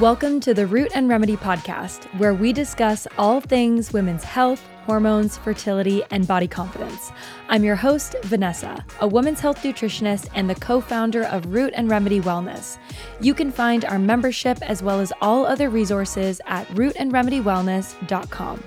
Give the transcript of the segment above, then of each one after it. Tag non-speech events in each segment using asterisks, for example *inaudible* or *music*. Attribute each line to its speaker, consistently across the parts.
Speaker 1: Welcome to the Root and Remedy podcast, where we discuss all things women's health, hormones, fertility, and body confidence. I'm your host, Vanessa, a women's health nutritionist and the co founder of Root and Remedy Wellness. You can find our membership as well as all other resources at rootandremedywellness.com.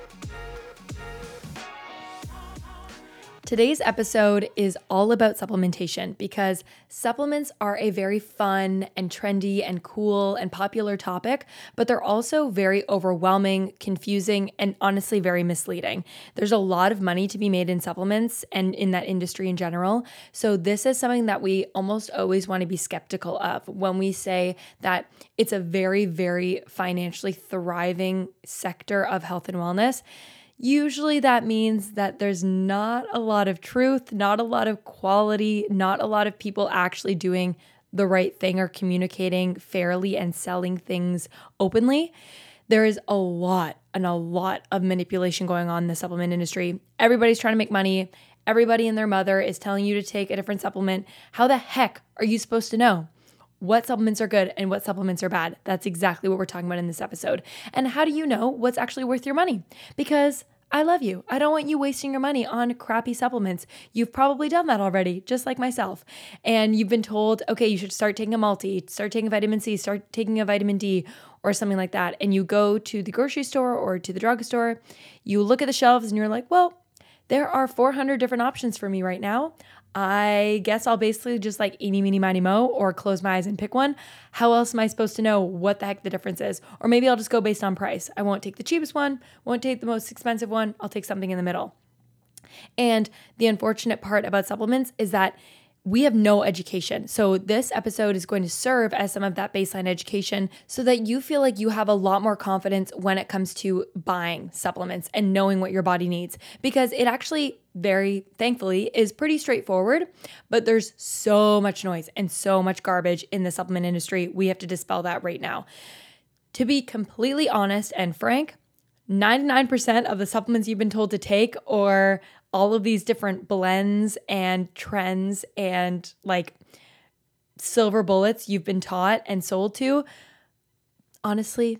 Speaker 1: Today's episode is all about supplementation because supplements are a very fun and trendy and cool and popular topic, but they're also very overwhelming, confusing, and honestly very misleading. There's a lot of money to be made in supplements and in that industry in general. So, this is something that we almost always want to be skeptical of when we say that it's a very, very financially thriving sector of health and wellness Usually that means that there's not a lot of truth, not a lot of quality, not a lot of people actually doing the right thing or communicating fairly and selling things openly. There is a lot and a lot of manipulation going on in the supplement industry. Everybody's trying to make money. Everybody and their mother is telling you to take a different supplement. How the heck are you supposed to know? what supplements are good and what supplements are bad. That's exactly what we're talking about in this episode. And how do you know what's actually worth your money? Because I love you. I don't want you wasting your money on crappy supplements. You've probably done that already, just like myself. And you've been told, okay, you should start taking a multi, start taking vitamin C, start taking a vitamin D, or something like that. And you go to the grocery store or to the drugstore, you look at the shelves and you're like, well, there are 400 different options for me right now. I guess I'll basically just like eeny, meeny, miny, mo, or close my eyes and pick one. How else am I supposed to know what the heck the difference is? Or maybe I'll just go based on price. I won't take the cheapest one, won't take the most expensive one. I'll take something in the middle. And the unfortunate part about supplements is that we have no education. So, this episode is going to serve as some of that baseline education so that you feel like you have a lot more confidence when it comes to buying supplements and knowing what your body needs. Because it actually, very thankfully, is pretty straightforward, but there's so much noise and so much garbage in the supplement industry. We have to dispel that right now. To be completely honest and frank, 99% of the supplements you've been told to take or all of these different blends and trends and like silver bullets you've been taught and sold to, honestly,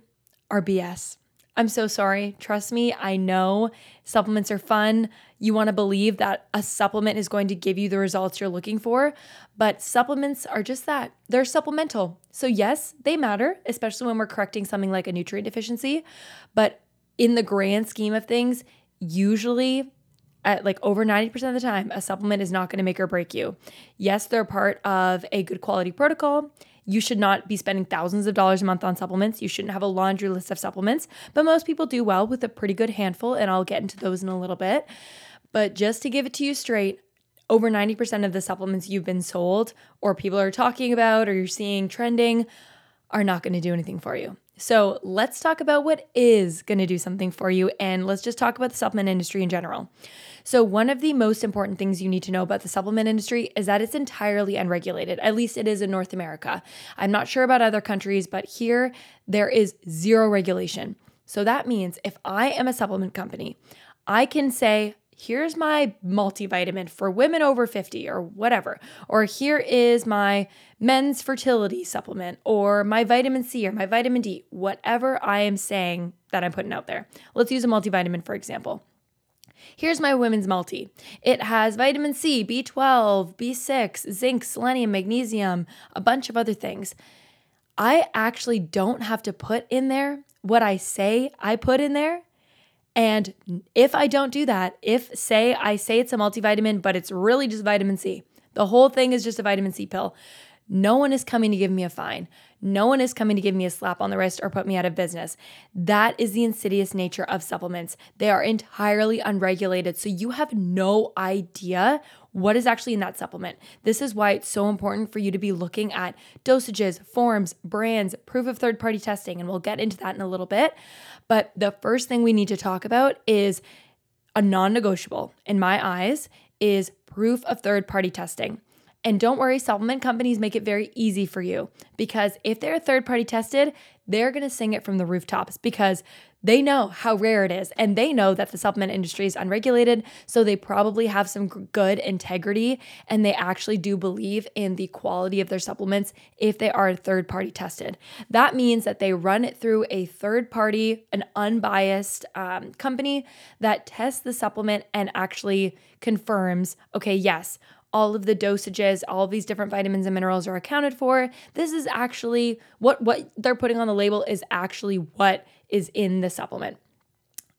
Speaker 1: are BS. I'm so sorry. Trust me, I know supplements are fun. You want to believe that a supplement is going to give you the results you're looking for, but supplements are just that. They're supplemental. So, yes, they matter, especially when we're correcting something like a nutrient deficiency. But in the grand scheme of things, usually at like over 90% of the time, a supplement is not going to make or break you. Yes, they're part of a good quality protocol. You should not be spending thousands of dollars a month on supplements. You shouldn't have a laundry list of supplements, but most people do well with a pretty good handful, and I'll get into those in a little bit. But just to give it to you straight, over 90% of the supplements you've been sold or people are talking about or you're seeing trending are not going to do anything for you. So let's talk about what is going to do something for you, and let's just talk about the supplement industry in general. So, one of the most important things you need to know about the supplement industry is that it's entirely unregulated. At least it is in North America. I'm not sure about other countries, but here there is zero regulation. So, that means if I am a supplement company, I can say, here's my multivitamin for women over 50 or whatever. Or here is my men's fertility supplement or my vitamin C or my vitamin D, whatever I am saying that I'm putting out there. Let's use a multivitamin for example. Here's my women's multi. It has vitamin C, B12, B6, zinc, selenium, magnesium, a bunch of other things. I actually don't have to put in there what I say I put in there and if I don't do that, if say I say it's a multivitamin, but it's really just vitamin C, the whole thing is just a vitamin C pill, no one is coming to give me a fine. No one is coming to give me a slap on the wrist or put me out of business. That is the insidious nature of supplements. They are entirely unregulated. So you have no idea what is actually in that supplement. This is why it's so important for you to be looking at dosages, forms, brands, proof of third party testing. And we'll get into that in a little bit. But the first thing we need to talk about is a non negotiable, in my eyes, is proof of third party testing. And don't worry, supplement companies make it very easy for you because if they're third party tested, they're going to sing it from the rooftops because they know how rare it is and they know that the supplement industry is unregulated. So they probably have some good integrity and they actually do believe in the quality of their supplements if they are third party tested. That means that they run it through a third party, an unbiased um, company that tests the supplement and actually confirms okay, yes, all of the dosages, all these different vitamins and minerals are accounted for. This is actually what what they're putting on the label is actually what is in the supplement.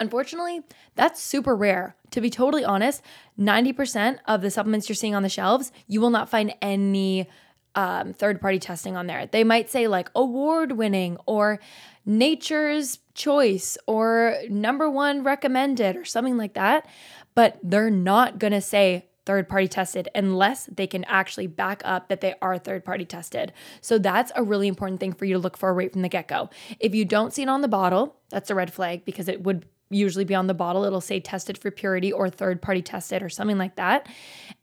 Speaker 1: Unfortunately, that's super rare. To be totally honest, 90% of the supplements you're seeing on the shelves, you will not find any um, third party testing on there. They might say like award winning or nature's choice or number one recommended or something like that, but they're not to say third party tested unless they can actually back up that they are third party tested. So that's a really important thing for you to look for right from the get go. If you don't see it on the bottle, that's a red flag because it would usually be on the bottle. It'll say tested for purity or third party tested or something like that.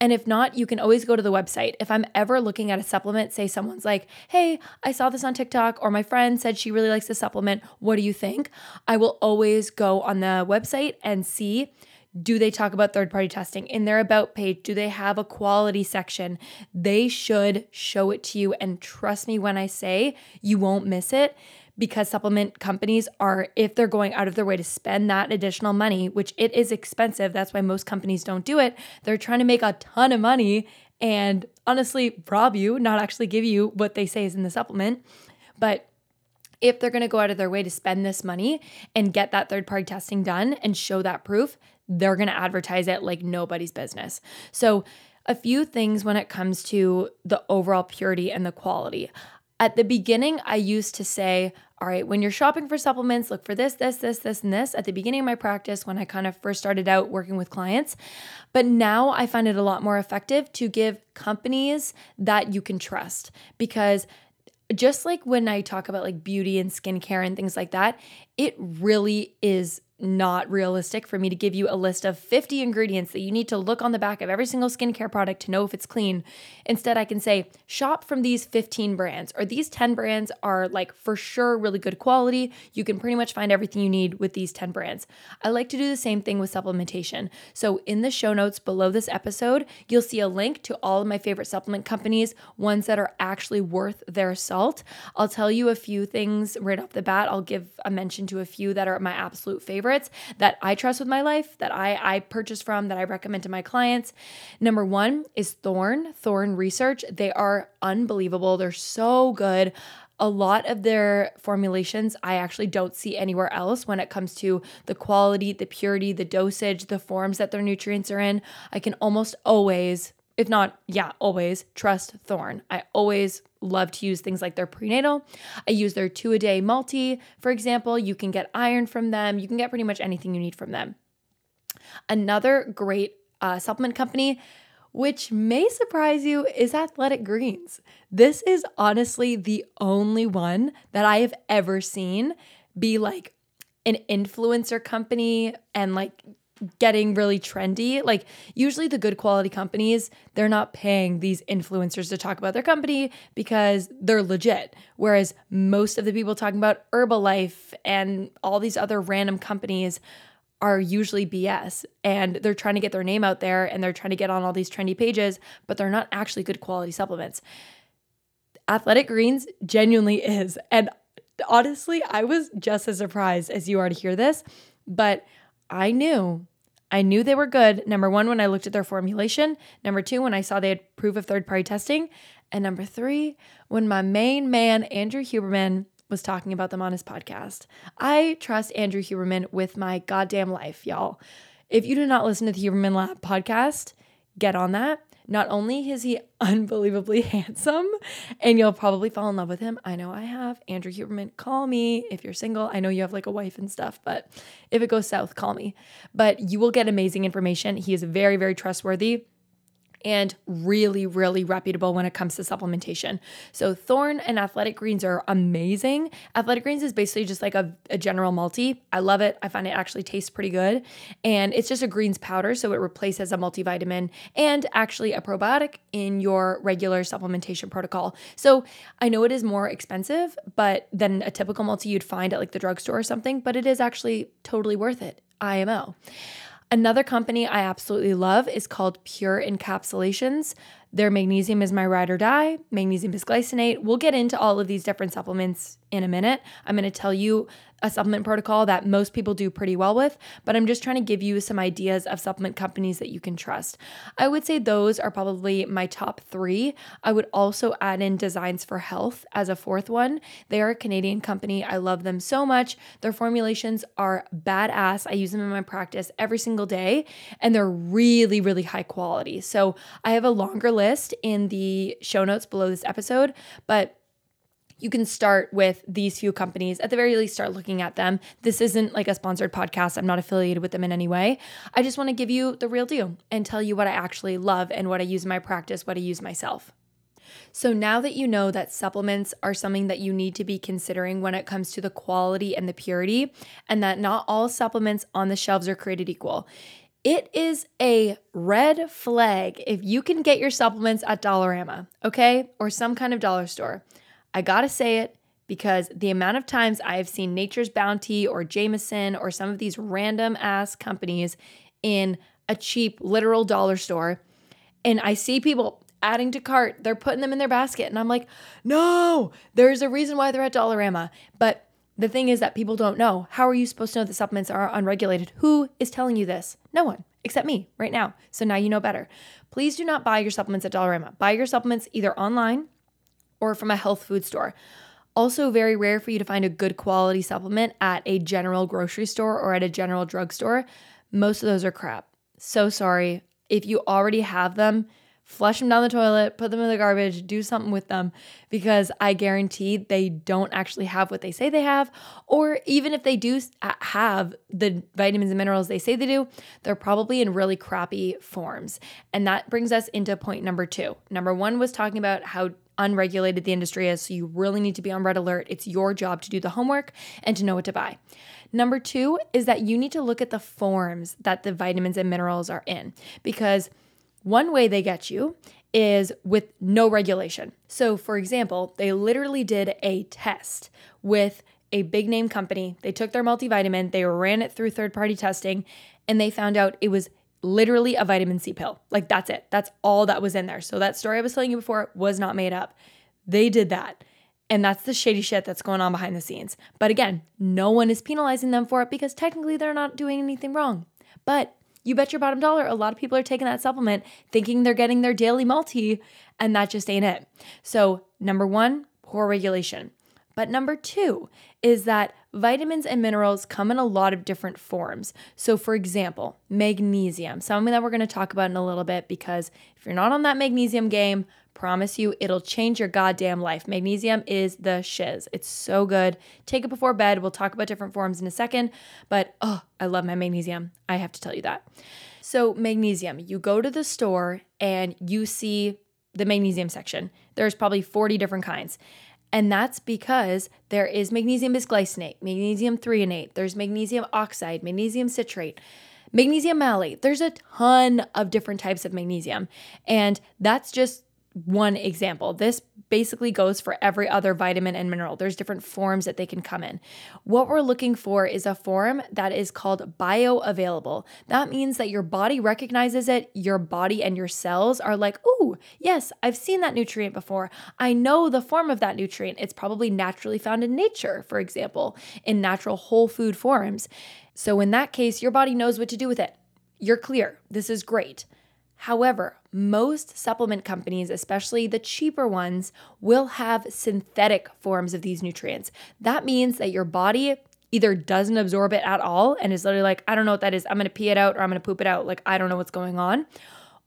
Speaker 1: And if not, you can always go to the website. If I'm ever looking at a supplement, say someone's like, hey, I saw this on TikTok, or my friend said she really likes the supplement. What do you think? I will always go on the website and see do they talk about third party testing in their about page? Do they have a quality section? They should show it to you. And trust me when I say you won't miss it because supplement companies are, if they're going out of their way to spend that additional money, which it is expensive, that's why most companies don't do it, they're trying to make a ton of money and honestly rob you, not actually give you what they say is in the supplement. But if they're going to go out of their way to spend this money and get that third party testing done and show that proof, they're going to advertise it like nobody's business. So, a few things when it comes to the overall purity and the quality. At the beginning, I used to say, all right, when you're shopping for supplements, look for this, this, this, this, and this at the beginning of my practice when I kind of first started out working with clients. But now I find it a lot more effective to give companies that you can trust because just like when I talk about like beauty and skincare and things like that, it really is not realistic for me to give you a list of 50 ingredients that you need to look on the back of every single skincare product to know if it's clean. Instead, I can say, shop from these 15 brands, or these 10 brands are like for sure really good quality. You can pretty much find everything you need with these 10 brands. I like to do the same thing with supplementation. So, in the show notes below this episode, you'll see a link to all of my favorite supplement companies, ones that are actually worth their salt. I'll tell you a few things right off the bat. I'll give a mention to a few that are my absolute favorite favorites that I trust with my life, that I, I purchase from, that I recommend to my clients. Number one is Thorne, Thorne Research. They are unbelievable. They're so good a lot of their formulations I actually don't see anywhere else when it comes to the quality, the purity, the dosage, the forms that their nutrients are in. I can almost always if not, yeah, always trust Thorne. I always love to use things like their prenatal. I use their two a day multi, for example. You can get iron from them, you can get pretty much anything you need from them. Another great uh, supplement company, which may surprise you, is Athletic Greens. This is honestly the only one that I have ever seen be like an influencer company and like getting really trendy. Like usually the good quality companies, they're not paying these influencers to talk about their company because they're legit. Whereas most of the people talking about Herbalife and all these other random companies are usually BS and they're trying to get their name out there and they're trying to get on all these trendy pages, but they're not actually good quality supplements. Athletic Greens genuinely is. And honestly, I was just as surprised as you are to hear this, but I knew I knew they were good. Number one, when I looked at their formulation. Number two, when I saw they had proof of third party testing. And number three, when my main man, Andrew Huberman, was talking about them on his podcast. I trust Andrew Huberman with my goddamn life, y'all. If you do not listen to the Huberman Lab podcast, get on that. Not only is he *laughs* unbelievably handsome, and you'll probably fall in love with him. I know I have. Andrew Huberman, call me if you're single. I know you have like a wife and stuff, but if it goes south, call me. But you will get amazing information. He is very, very trustworthy. And really, really reputable when it comes to supplementation. So, Thorne and Athletic Greens are amazing. Athletic Greens is basically just like a, a, general multi. I love it. I find it actually tastes pretty good. And it's just a greens powder, so it replaces a multivitamin and actually a probiotic in your regular supplementation protocol. So, I know it is more expensive, but than a typical multi you'd find at like the drugstore or something, but it is actually totally worth it. IMO. Another company I absolutely love is called Pure Encapsulations. Their magnesium is my ride or die, magnesium bisglycinate. We'll get into all of these different supplements in a minute. I'm going to tell you a supplement protocol that most people do pretty well with, but I'm just trying to give you some ideas of supplement companies that you can trust. I would say those are probably my top three. I would also add in Designs for Health as a fourth one. They are a Canadian company. I love them so much. Their formulations are badass. I use them in my practice every single day, and they're really, really high quality. So I have a longer list in the show notes below this episode, but you can start with these few companies. At the very least, start looking at them. This isn't like a sponsored podcast. I'm not affiliated with them in any way. I just want to give you the real deal and tell you what I actually love and what I use in my practice, what I use myself. So, now that you know that supplements are something that you need to be considering when it comes to the quality and the purity, and that not all supplements on the shelves are created equal, it is a red flag if you can get your supplements at Dollarama, okay, or some kind of dollar store. I gotta say it because the amount of times I have seen Nature's Bounty or Jamieson or some of these random ass companies in a cheap literal dollar store, and I see people adding to cart, they're putting them in their basket, and I'm like, no, there's a reason why they're at Dollarama. But the thing is that people don't know. How are you supposed to know that supplements are unregulated? Who is telling you this? No one except me right now. So now you know better. Please do not buy your supplements at Dollarama. Buy your supplements either online or from a health food store. Also, very rare for you to find a good quality supplement at a general grocery store or at a general drugstore. Most of those are crap. So sorry. If you already have them, flush them down the toilet, put them in the garbage, do something with them because I guarantee they don't actually have what they say they have. Or even if they do have the vitamins and minerals they say they do, they're probably in really crappy forms. And that brings us into point number two. Number one was talking about how unregulated the industry is. So you really need to be on red alert. It's your job to do the homework and to know what to buy. Number two is that you need to look at the forms that the vitamins and minerals are in because one way they get you is with no regulation. So, for example, they literally did a test with a big name company. They took their multivitamin, they ran it through third party testing, and they found out it was literally a vitamin C pill. Like that's it. That's all that was in there. So that story I was telling you before was not made up. They did that. And that's the shady shit that's going on behind the scenes. But again, no one is penalizing them for it because technically they're not doing anything wrong. But you bet your bottom dollar, a lot of people are taking that supplement thinking they're getting their daily multi, and that just ain't it. So, number one, poor regulation. But number two is that vitamins and minerals come in a lot of different forms. So, for example, magnesium, something that we're going to talk about in a little bit because if you're not on that magnesium game, promise you it'll change your goddamn life. Magnesium is the shiz. It's so good. Take it before bed. We'll talk about different forms in a second, but oh, I love my magnesium. I have to tell you that. So, magnesium, you go to the store and you see the magnesium section. There's probably 40 different kinds. And that's because there is magnesium bisglycinate, magnesium threonate, there's magnesium oxide, magnesium citrate, magnesium malate. There's a ton of different types of magnesium. And that's just one example. This basically goes for every other vitamin and mineral. There's different forms that they can come in. What we're looking for is a form that is called bioavailable. That means that your body recognizes it, your body and your cells are like, "Ooh, yes, I've seen that nutrient before. I know the form of that nutrient. It's probably naturally found in nature, for example, in natural whole food forms." So in that case, your body knows what to do with it. You're clear. This is great. However, most supplement companies, especially the cheaper ones, will have synthetic forms of these nutrients. That means that your body either doesn't absorb it at all and is literally like, I don't know what that is. I'm going to pee it out or I'm going to poop it out. Like, I don't know what's going on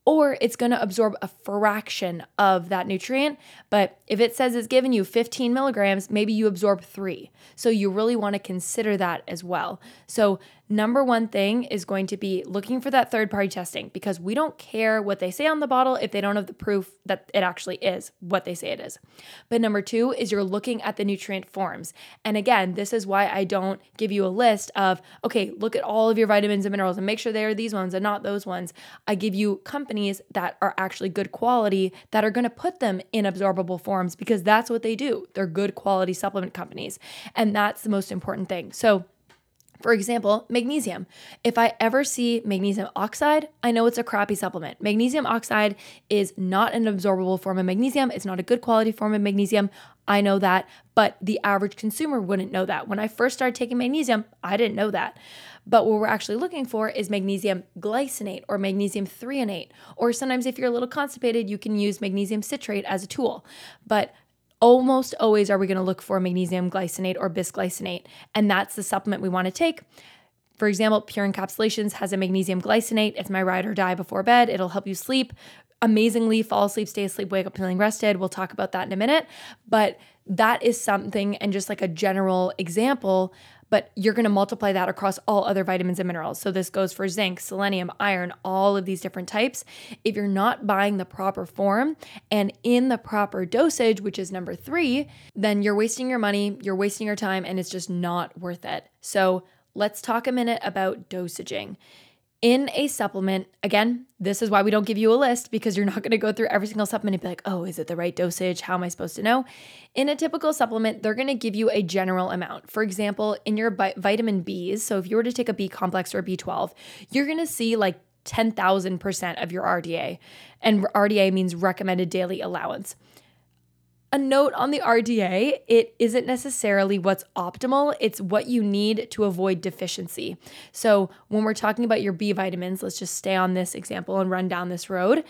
Speaker 1: or it's going to absorb a fraction of that nutrient. But if it says it's giving you 15 milligrams, maybe you absorb three. So you really want to consider that as well. So, number one thing is going to be looking for that third party testing because we don't care what they say on the bottle if they don't have the proof that it actually is what they say it is. But number two is you're looking at the nutrient forms. And again, this is why I don't give you a list of, okay, look at all of your vitamins and minerals and make sure they are these ones and not those ones. I give you companies that are actually good quality that are going to put them in absorbable forms because that's what they do. They're good quality supplement companies. And that's the most important thing. So, for example, magnesium. If I ever see magnesium oxide, I know it's a crappy supplement. Magnesium oxide is not an absorbable form of magnesium, it's not a good quality form of magnesium. I know that, but the average consumer wouldn't know that. When I first started taking magnesium, I didn't know that. But what we're actually looking for is magnesium glycinate or magnesium threonate. Or sometimes, if you're a little constipated, you can use magnesium citrate as a tool. But almost always are we going to look for magnesium glycinate or bisglycinate, and that's the supplement we want to take. For example, Pure Encapsulations has a magnesium glycinate. It's my ride or die before bed. It'll help you sleep amazingly, fall asleep, stay asleep, wake up feeling rested. We'll talk about that in a minute. But that is something, and just like a general example but you're going to multiply that across all other vitamins and minerals. So this goes for zinc, selenium, iron, all of these different types. If you're not buying the proper form and in the proper dosage, which is number three, then you're wasting your money, you're wasting your time, and it's just not worth it. So let's talk a minute about dosaging in a supplement, again, this is why we don't give you a list because you're not going to go through every single supplement and be like, oh, is it the right dosage? How am I supposed to know? In a typical supplement, they're going to give you a general amount. For example, in your bi- vitamin Bs, so if you were to take a B complex or a B12, you're going to see like 10,000% of your RDA. And RDA means recommended daily allowance a note on the RDA it isn't necessarily what's optimal, it's what you need to avoid deficiency. So, when we're talking about your B vitamins, let's just stay on this example and run down this road.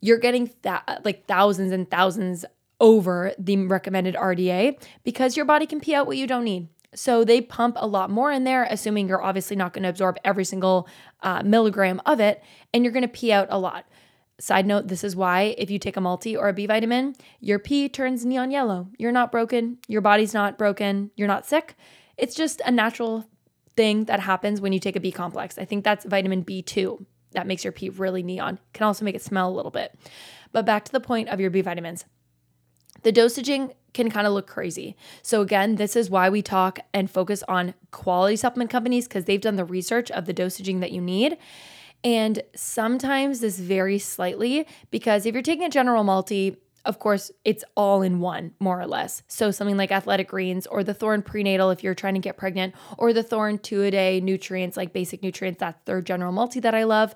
Speaker 1: You're getting that like thousands and thousands over the recommended RDA because your body can pee out what you don't need. So they pump a lot more in there, assuming you're obviously not going to absorb every single uh, milligram of it, and you're going to pee out a lot. Side note, this is why if you take a multi or a B vitamin, your pee turns neon yellow. You're not broken, your body's not broken, you're not sick. It's just a natural thing that happens when you take a B complex. I think that's vitamin B2 that makes your pee really neon. Can also make it smell a little bit. But back to the point of your B vitamins. The dosaging can kind of look crazy. So, again, this is why we talk and focus on quality supplement companies because they've done the research of the dosaging that you need. And sometimes this varies slightly because if you're taking a general multi, of course, it's all in one, more or less. So, something like athletic greens or the Thorne prenatal if you're trying to get pregnant, or the Thorne two a day nutrients, like basic nutrients, that third general multi that I love,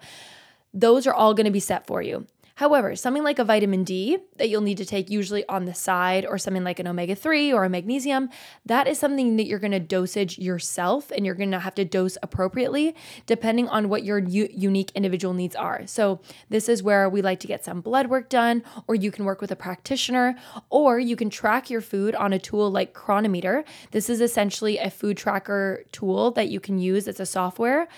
Speaker 1: those are all going to be set for you. However, something like a vitamin D that you'll need to take usually on the side, or something like an omega 3 or a magnesium, that is something that you're going to dosage yourself and you're going to have to dose appropriately depending on what your u- unique individual needs are. So, this is where we like to get some blood work done, or you can work with a practitioner, or you can track your food on a tool like Cronometer. This is essentially a food tracker tool that you can use, it's a software.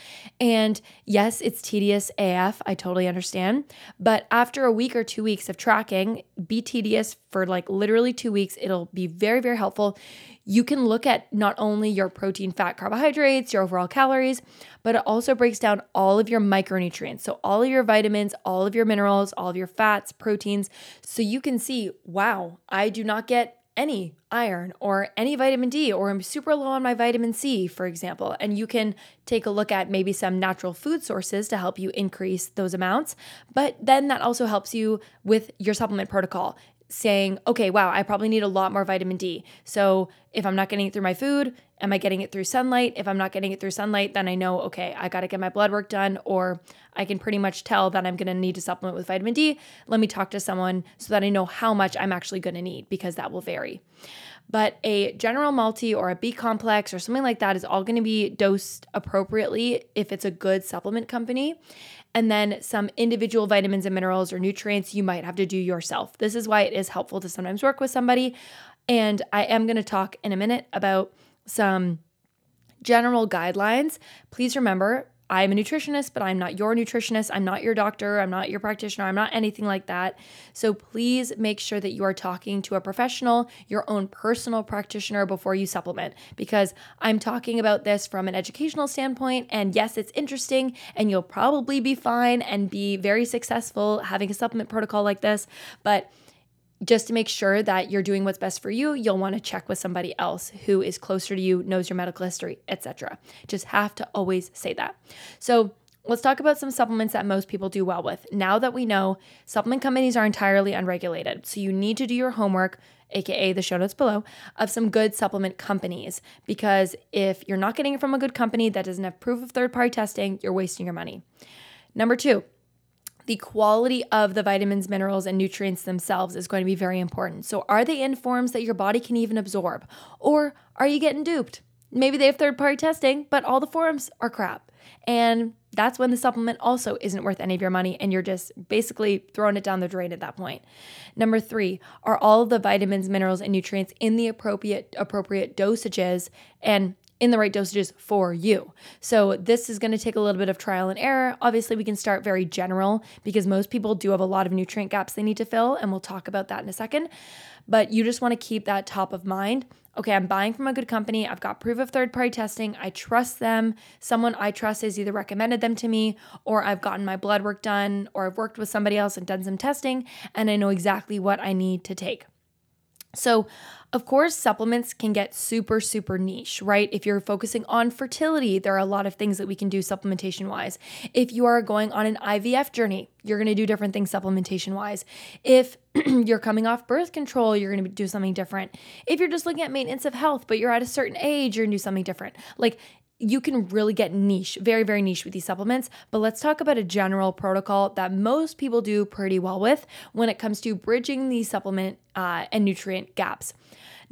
Speaker 1: And yes, it's tedious AF, I totally understand. But after after a week or two weeks of tracking, be tedious for like literally two weeks. It'll be very, very helpful. You can look at not only your protein, fat, carbohydrates, your overall calories, but it also breaks down all of your micronutrients. So, all of your vitamins, all of your minerals, all of your fats, proteins. So, you can see, wow, I do not get any iron or any vitamin D, or I'm super low on my vitamin C, for example. And you can take a look at maybe some natural food sources to help you increase those amounts. But then that also helps you with your supplement protocol saying, okay, wow, I probably need a lot more vitamin D. So if I'm not getting it through my food, am I getting it through sunlight? If I'm not getting it through sunlight, then I know, okay, I got to get my blood work done, or I can pretty much tell that I'm going to need to supplement with vitamin D. Let me talk to someone so that I know how much I'm actually going to need because that will vary. But a general multi or a B complex or something like that is all going to be dosed appropriately if it's a good supplement company. And then some individual vitamins and minerals or nutrients you might have to do yourself. This is why it is helpful to sometimes work with somebody. And I am going to talk in a minute about some general guidelines. Please remember, I'm a nutritionist, but I'm not your nutritionist. I'm not your doctor. I'm not your practitioner. I'm not anything like that. So please make sure that you are talking to a professional, your own personal practitioner before you supplement, because I'm talking about this from an educational standpoint. And yes, it's interesting, and you'll probably be fine and be very successful having a supplement protocol like this. But just to make sure that you're doing what's best for you, you'll want to check with somebody else who is closer to you, knows your medical history, etc. Just have to always say that. So, let's talk about some supplements that most people do well with. Now that we know supplement companies are entirely unregulated, so you need to do your homework, aka the show notes below, of some good supplement companies because if you're not getting it from a good company that doesn't have proof of third-party testing, you're wasting your money. Number 2, the quality of the vitamins, minerals, and nutrients themselves is going to be very important. So, are they in forms that your body can even absorb? Or are you getting duped? Maybe they have third party testing, but all the forms are crap. And that's when the supplement also isn't worth any of your money and you're just basically throwing it down the drain at that point. Number 3, are all the vitamins, minerals and nutrients in the appropriate appropriate dosages and in the right dosages for you. So, this is going to take a little bit of trial and error. Obviously, we can start very general because most people do have a lot of nutrient gaps they need to fill, and we'll talk about that in a second. But you just want to keep that top of mind. Okay, I'm buying from a good company. I've got proof of third party testing. I trust them. Someone I trust has either recommended them to me, or I've gotten my blood work done, or I've worked with somebody else and done some testing, and I know exactly what I need to take. So, of course, supplements can get super, super niche, right? If you're focusing on fertility, there are a lot of things that we can do supplementation wise. If you are going on an IVF journey, you're going to do different things supplementation wise. If *clears throat* you're coming off birth control, you're going to do something different. If you're just looking at maintenance of health, but you're at a certain age, you're going to do something different. Like you can really get niche, very, very niche with these supplements. But let's talk about a general protocol that most people do pretty well with when it comes to bridging these supplement uh, and nutrient gaps.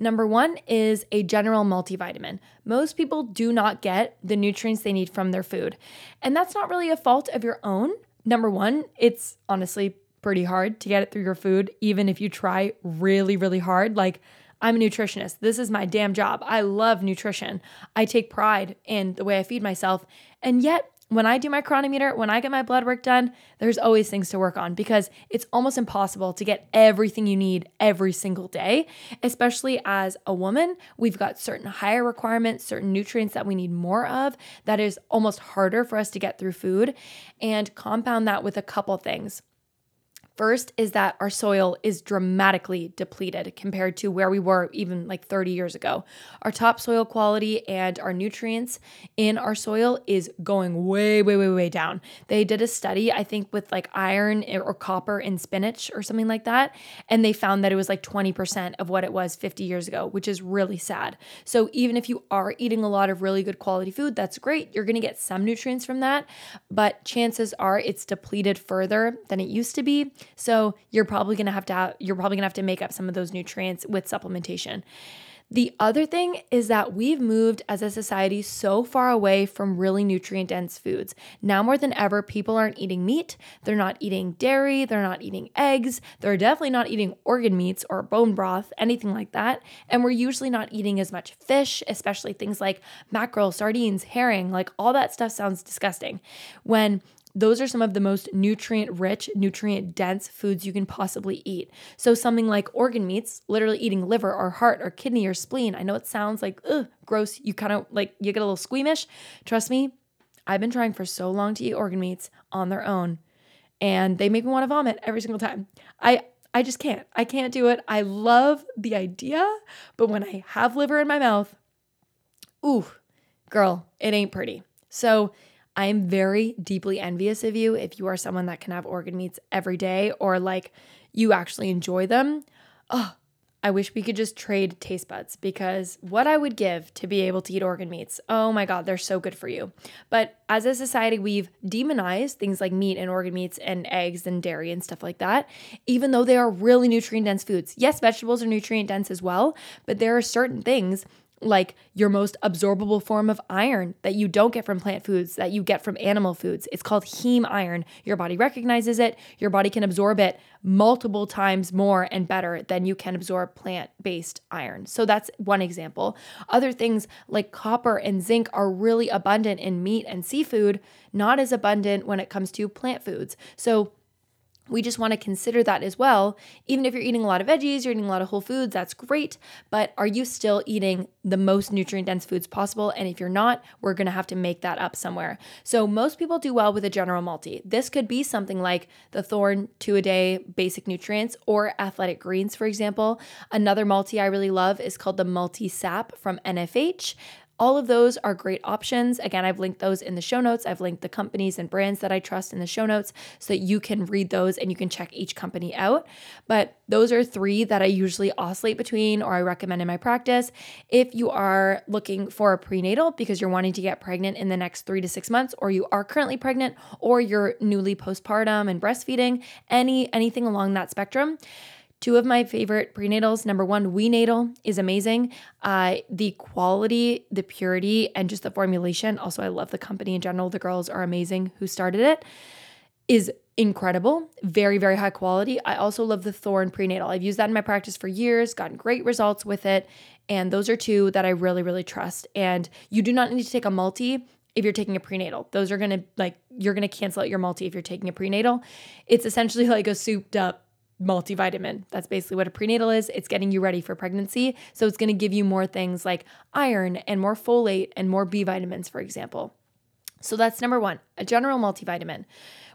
Speaker 1: Number one is a general multivitamin. Most people do not get the nutrients they need from their food. And that's not really a fault of your own. Number one, it's honestly pretty hard to get it through your food, even if you try really, really hard. Like, I'm a nutritionist. This is my damn job. I love nutrition. I take pride in the way I feed myself. And yet, when I do my Cronometer, when I get my blood work done, there's always things to work on because it's almost impossible to get everything you need every single day. Especially as a woman, we've got certain higher requirements, certain nutrients that we need more of that is almost harder for us to get through food. And compound that with a couple things. First is that our soil is dramatically depleted compared to where we were even like 30 years ago. Our topsoil quality and our nutrients in our soil is going way, way, way, way down. They did a study, I think, with like iron or copper in spinach or something like that, and they found that it was like 20% of what it was 50 years ago, which is really sad. So even if you are eating a lot of really good quality food, that's great. You're gonna get some nutrients from that, but chances are it's depleted further than it used to be. So you're probably gonna have to have, you're probably gonna have to make up some of those nutrients with supplementation. The other thing is that we've moved as a society so far away from really nutrient dense foods. Now more than ever, people aren't eating meat, they're not eating dairy, they're not eating eggs, they're definitely not eating organ meats or bone broth, anything like that. And we're usually not eating as much fish, especially things like mackerel, sardines, herring, like all that stuff sounds disgusting. When those are some of the most nutrient rich, nutrient dense foods you can possibly eat. So, something like organ meats, literally eating liver or heart or kidney or spleen. I know it sounds like, ugh, gross. You kind of like, you get a little squeamish. Trust me, I've been trying for so long to eat organ meats on their own, and they make me want to vomit every single time. I, I just can't. I can't do it. I love the idea, but when I have liver in my mouth, ooh, girl, it ain't pretty. So, I am very deeply envious of you if you are someone that can have organ meats every day or like you actually enjoy them. Oh, I wish we could just trade taste buds because what I would give to be able to eat organ meats, oh my God, they're so good for you. But as a society, we've demonized things like meat and organ meats and eggs and dairy and stuff like that, even though they are really nutrient dense foods. Yes, vegetables are nutrient dense as well, but there are certain things like your most absorbable form of iron that you don't get from plant foods, that you get from animal foods. It's called heme iron. Your body recognizes it, your body can absorb it multiple times more and better than you can absorb plant based iron. So that's one example. Other things like copper and zinc are really abundant in meat and seafood, not as abundant when it comes to plant foods. So we just want to consider that as well. Even if you're eating a lot of veggies, you're eating a lot of whole foods, that's great. But are you still eating the most nutrient dense foods possible? And if you're not, we're going to have to make that up somewhere. So most people do well with a general multi. This could be something like the Thorne two a day basic nutrients or athletic greens, for example. Another multi I really love is called the multi sap from NFH. All of those are great options. Again, I've linked those in the show notes. I've linked the companies and brands that I trust in the show notes so that you can read those and you can check each company out. But those are three that I usually oscillate between or I recommend in my practice. If you are looking for a prenatal because you're wanting to get pregnant in the next three to six months, or you are currently pregnant, or you're newly postpartum and breastfeeding, any anything along that spectrum, Two of my favorite prenatals. Number one, Wenatal is amazing. Uh, the quality, the purity, and just the formulation. Also, I love the company in general. The girls are amazing who started it. Is incredible, very, very high quality. I also love the Thorne prenatal. I've used that in my practice for years, gotten great results with it. And those are two that I really, really trust. And you do not need to take a multi if you're taking a prenatal. Those are gonna like you're gonna cancel out your multi if you're taking a prenatal. It's essentially *laughs* like a souped up multivitamin. That's basically what a prenatal is. It's getting you ready for pregnancy. So it's going to give you more things like iron and more folate and more B vitamins, for example. So that's number one, a general multivitamin.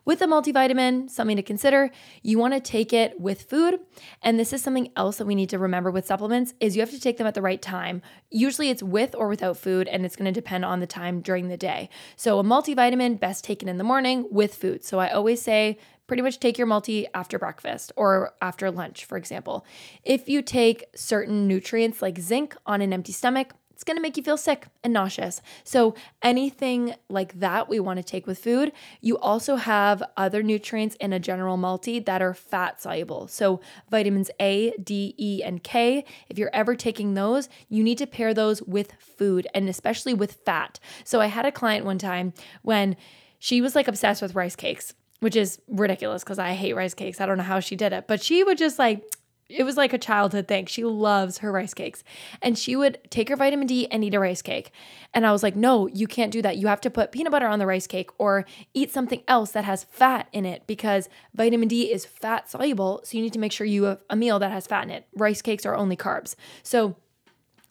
Speaker 1: With a multivitamin, something to consider, you want to take it with food. And this is something else that we need to remember with supplements is you have to take them at the right time. Usually it's with or without food and it's going to depend on the time during the day. So a multivitamin best taken in the morning with food. So I always say pretty much take your multi after breakfast or after lunch, for example. If you take certain nutrients like zinc on an empty stomach, it's to make you feel sick and nauseous. So, anything like that we want to take with food. You also have other nutrients in a general multi that are fat soluble. So, vitamins A, D, E, and K. If you're ever taking those, you need to pair those with food and especially with fat. So, I had a client one time when she was like obsessed with rice cakes which is ridiculous because I hate rice cakes. I don't know how she did it, but she would just like, it was like a childhood thing. She loves her rice cakes. And she would take her vitamin D and eat a rice cake. And I was like, no, you can't do that. You have to put peanut butter on the rice cake or eat something else that has fat in it because vitamin D is fat soluble. So you need to make sure you have a meal that has fat in it. Rice cakes are only carbs. So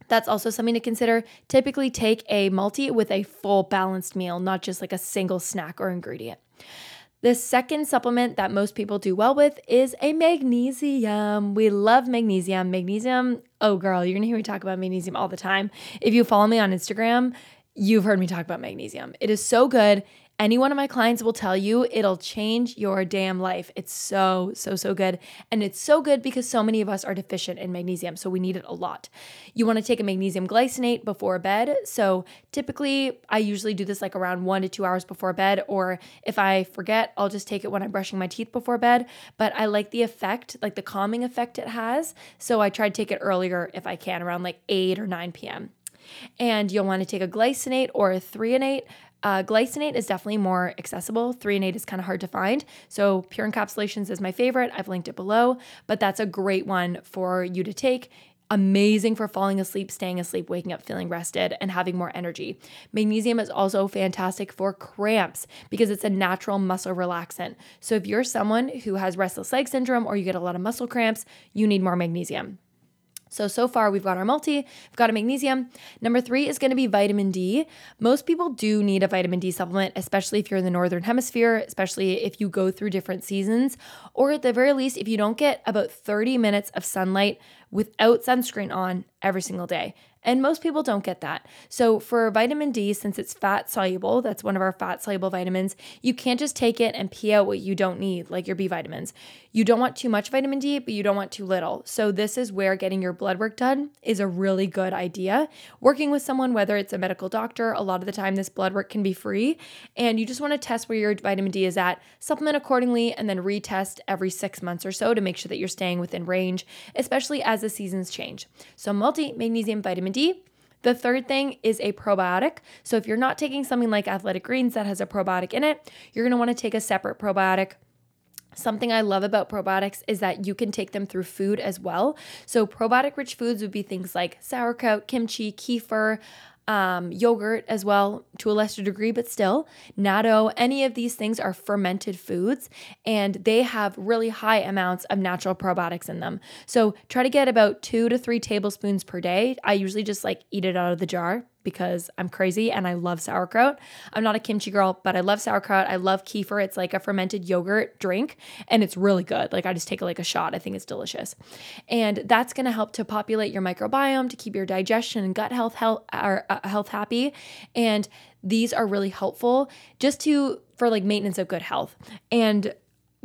Speaker 1: that's also something to consider. Typically, take a multi with a full balanced meal, not just like a single snack or ingredient. The second supplement that most people do well with is a magnesium. We love magnesium. Magnesium, oh girl, you're gonna hear me talk about magnesium all the time. If you follow me on Instagram, you've heard me talk about magnesium. It is so good. Any one of my clients will tell you it'll change your damn life. It's so, so, so good. And it's so good because so many of us are deficient in magnesium, so we need it a lot. You want to take a magnesium glycinate before bed. So typically, I usually do this like around one to two hours before bed, or if I forget, I'll just take it when I'm brushing my teeth before bed. But I like the effect, like the calming effect it has. So I try to take it earlier if I can, around like 8 or 9 p.m. And you'll want to take a glycinate or a threonate uh, glycinate is definitely more accessible. Threonate is kind of hard to find. So, Pure Encapsulations is my favorite. I've linked it below, but that's a great one for you to take. Amazing for falling asleep, staying asleep, waking up feeling rested, and having more energy. Magnesium is also fantastic for cramps because it's a natural muscle relaxant. So, if you're someone who has restless leg syndrome or you get a lot of muscle cramps, you need more magnesium. So, so far we've got our multi, we've got a magnesium. Number three is going to be vitamin D. Most people do need a vitamin D supplement, especially if you're in the Northern Hemisphere, especially if you go through different seasons, or at the very least, if you don't get about 30 minutes of sunlight without sunscreen on every single day. And most people don't get that. So, for vitamin D, since it's fat soluble, that's one of our fat soluble vitamins, you can't just take it and pee out what you don't need, like your B vitamins. You don't want too much vitamin D, but you don't want too little. So, this is where getting your blood work done is a really good idea. Working with someone, whether it's a medical doctor, a lot of the time this blood work can be free. And you just want to test where your vitamin D is at, supplement accordingly, and then retest every six months or so to make sure that you're staying within range, especially as the seasons change. So, multi magnesium vitamin D. The third thing is a probiotic. So if you're not taking something like Athletic Greens that has a probiotic in it, you're going to want to take a separate probiotic. Something I love about probiotics is that you can take them through food as well. So, probiotic rich foods would be things like sauerkraut, kimchi, kefir, um, yogurt as well to a lesser degree, but still, natto, any of these things are fermented foods and they have really high amounts of natural probiotics in them. So try to get about two to three tablespoons per day. I usually just like eat it out of the jar because I'm crazy and I love sauerkraut. I'm not a kimchi girl, but I love sauerkraut. I love kefir. It's like a fermented yogurt drink and it's really good. Like I just take like a shot. I think it's delicious. And that's going to help to populate your microbiome, to keep your digestion and gut health health, uh, health happy. And these are really helpful just to for like maintenance of good health. And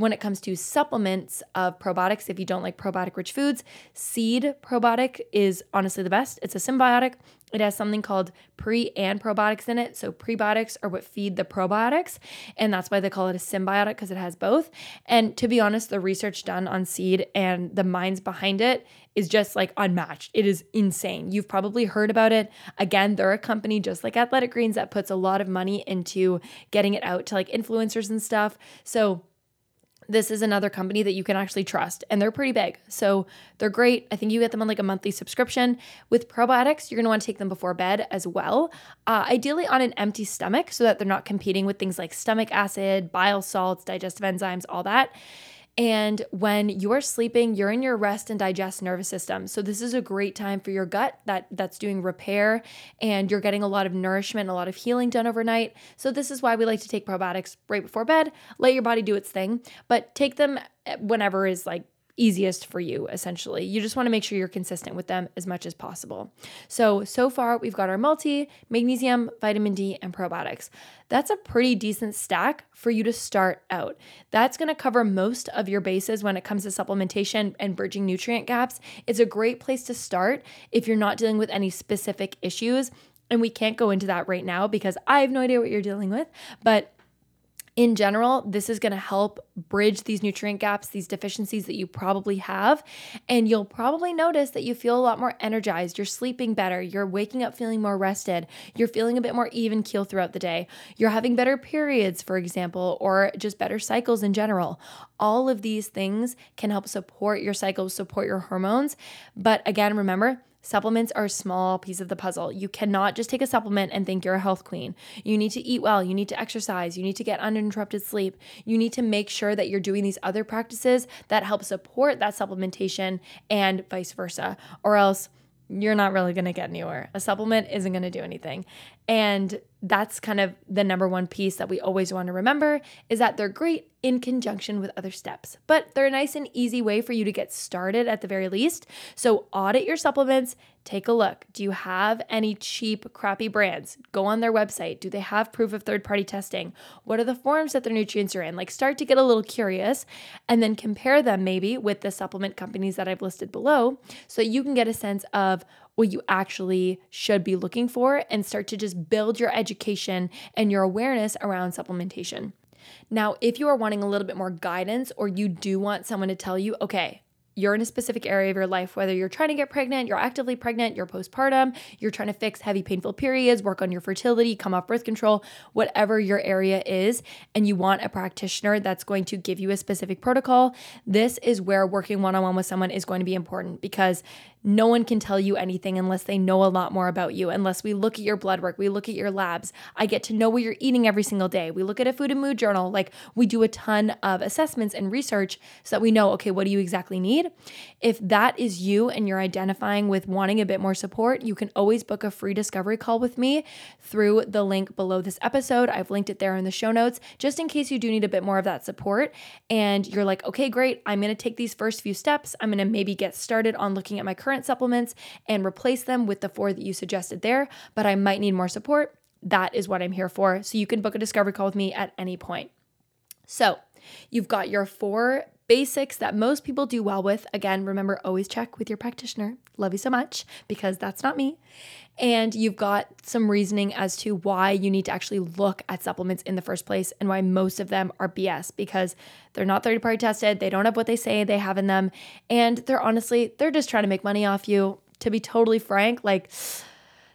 Speaker 1: when it comes to supplements of probiotics, if you don't like probiotic rich foods, seed probiotic is honestly the best. It's a synbiotic. It has something called pre and probiotics in it. So, prebiotics are what feed the probiotics. And that's why they call it a synbiotic because it has both. And to be honest, the research done on seed and the minds behind it is just like unmatched. It is insane. You've probably heard about it. Again, they're a company just like Athletic Greens that puts a lot of money into getting it out to like influencers and stuff. So, this is another company that you can actually trust and they're pretty big. So they're great. I think you get them on like a monthly subscription. With probiotics, you're going to want to take them before bed as well. Uh, ideally on an empty stomach so that they're not competing with things like stomach acid, bile salts, digestive enzymes, all that. And when you're sleeping, you're in your rest and digest nervous system. So this is a great time for your gut that that's doing repair and you're getting a lot of nourishment, a lot of healing done overnight. So this is why we like to take probiotics right before bed. Let your body do its thing, but take them eh, whenever is like easiest for you, essentially. You just want to make sure you're consistent with them as much as possible. So, so far, we've got our multi, magnesium, vitamin D, and probiotics. That's a pretty decent stack for you to start out. That's going to cover most of your bases when it comes to supplementation and bridging nutrient gaps. It's a great place to start if you're not dealing with any specific issues. And we can't go into that right now because I have no idea what you're dealing with. But in general, this is going to help bridge these nutrient gaps, these deficiencies that you probably have. And you'll probably notice that you feel a lot more energized. You're sleeping better. You're waking up feeling more rested. You're feeling a bit more even keel throughout the day. You're having better periods, for example, or just better cycles in general. All of these things can help support your cycles, support your hormones. But again, remember, Supplements are a small piece of the puzzle. You cannot just take a supplement and think you're a health queen. You need to eat well, you need to exercise, you need to get uninterrupted sleep. You need to make sure that you're doing these other practices that help support that supplementation and vice versa, or else you're not really going to get anywhere. A supplement isn't going to do anything. And that's kind of the number one piece that we always want to remember is that they're great in conjunction with other steps, but they're a nice and easy way for you to get started at the very least. So audit your supplements, take a look. Do you have any cheap, crappy brands? Go on their website. Do they have proof of third party testing? What are the forms that their nutrients are in? Like, start to get a little curious and then compare them maybe with the supplement companies that I've listed below so you can get a sense of what you actually should be looking for and start to just build your education and your awareness around supplementation. Now, if you are wanting a little bit more guidance or you do want someone to tell you, okay, you're in a specific area of your life, whether you're trying to get pregnant, you're actively pregnant, you're postpartum, you're trying to fix heavy, painful periods, work on your fertility, come off birth control, whatever your area is, and you want a practitioner that's going to give you a specific protocol, this is where working one on one with someone is going to be important because no one can tell you anything unless they know a lot more about you, unless we look at your blood work, we look at your labs. I get to know what you're eating every single day. We look at a food and mood journal. Like we do a ton of assessments and research so that we know, okay, what do you exactly need? If that is you and you're identifying with wanting a bit more support, you can always book a free discovery call with me through the link below this episode. I've linked it there in the show notes, just in case you do need a bit more of that support. And you're like, okay, great, I'm gonna take these first few steps. I'm gonna maybe get started on looking at my current current supplements and replace them with the four that you suggested there, but I might need more support. That is what I'm here for. So you can book a discovery call with me at any point. So you've got your four basics that most people do well with. Again, remember, always check with your practitioner. Love you so much because that's not me. And you've got some reasoning as to why you need to actually look at supplements in the first place and why most of them are BS because they're not third party tested. They don't have what they say they have in them. And they're honestly, they're just trying to make money off you. To be totally frank, like,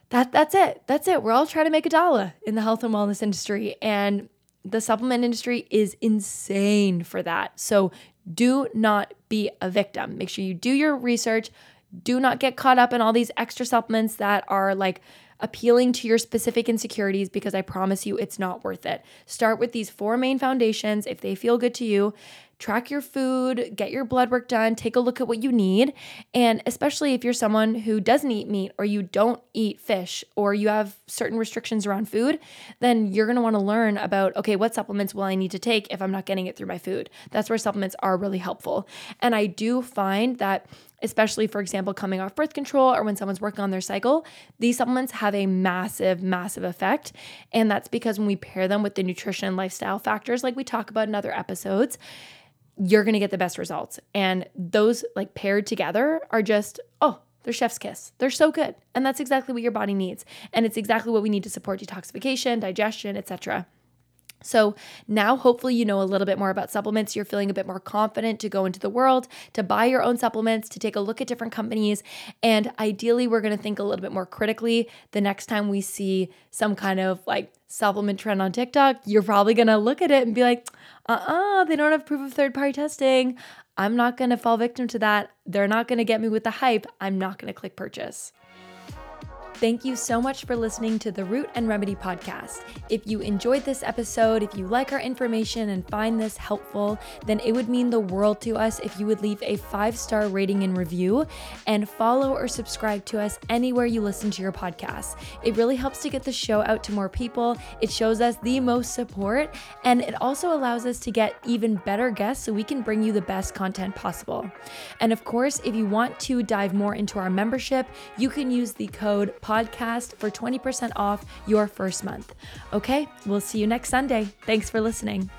Speaker 1: that that's it. That's it. We're all trying to make a dollar in the health and wellness industry and the supplement industry is insane for that. So do not be a victim. Make sure you do your research. Do not get caught up in all these extra supplements that are like appealing to your specific insecurities because I promise you it's not worth it. Start with these four main foundations if they feel good to you track your food, get your blood work done, take a look at what you need. And especially if you're someone who doesn't eat meat or you don't eat fish or you have certain restrictions around food, then you're want to learn about okay, what supplements will I need to take if I'm not getting it through my food? That's where supplements are really helpful. And I do find that especially for example coming off birth control or when someone's working on their cycle these supplements have a massive massive effect and that's because when we pair them with the nutrition and lifestyle factors like we talk about in other episodes you're going to get the best results. And those like paired together are just, oh, they're chef's kiss. They're so good. And that's exactly what your body needs. And it's exactly what we need to support detoxification, digestion, etc. So now, hopefully, you know a little bit more about supplements. You're feeling a bit more confident to go into the world, to buy your own supplements, to take a look at different companies. And ideally, we're going to think a little bit more critically the next time we see some kind of like supplement trend on TikTok. You're probably going to look at it and be like, uh uh-uh, uh, they don't have proof of third party testing. I'm not going to fall victim to that. They're not going to get me with the hype. I'm not going to click purchase. Thank you so much for listening to the Root and Remedy podcast. If you enjoyed this episode, if you like our information and find this helpful, then it would mean the world to us if you would leave a five star rating and review and follow or subscribe to us anywhere you listen to your podcast. It really helps to get the show out to more people. It shows us the most support and it also allows us to get even better guests so we can bring you the best content possible. And of course, if you want to dive more into our membership, you can use the code podcast for 20% off your first month. Okay, we'll see you next Sunday. Thanks for listening.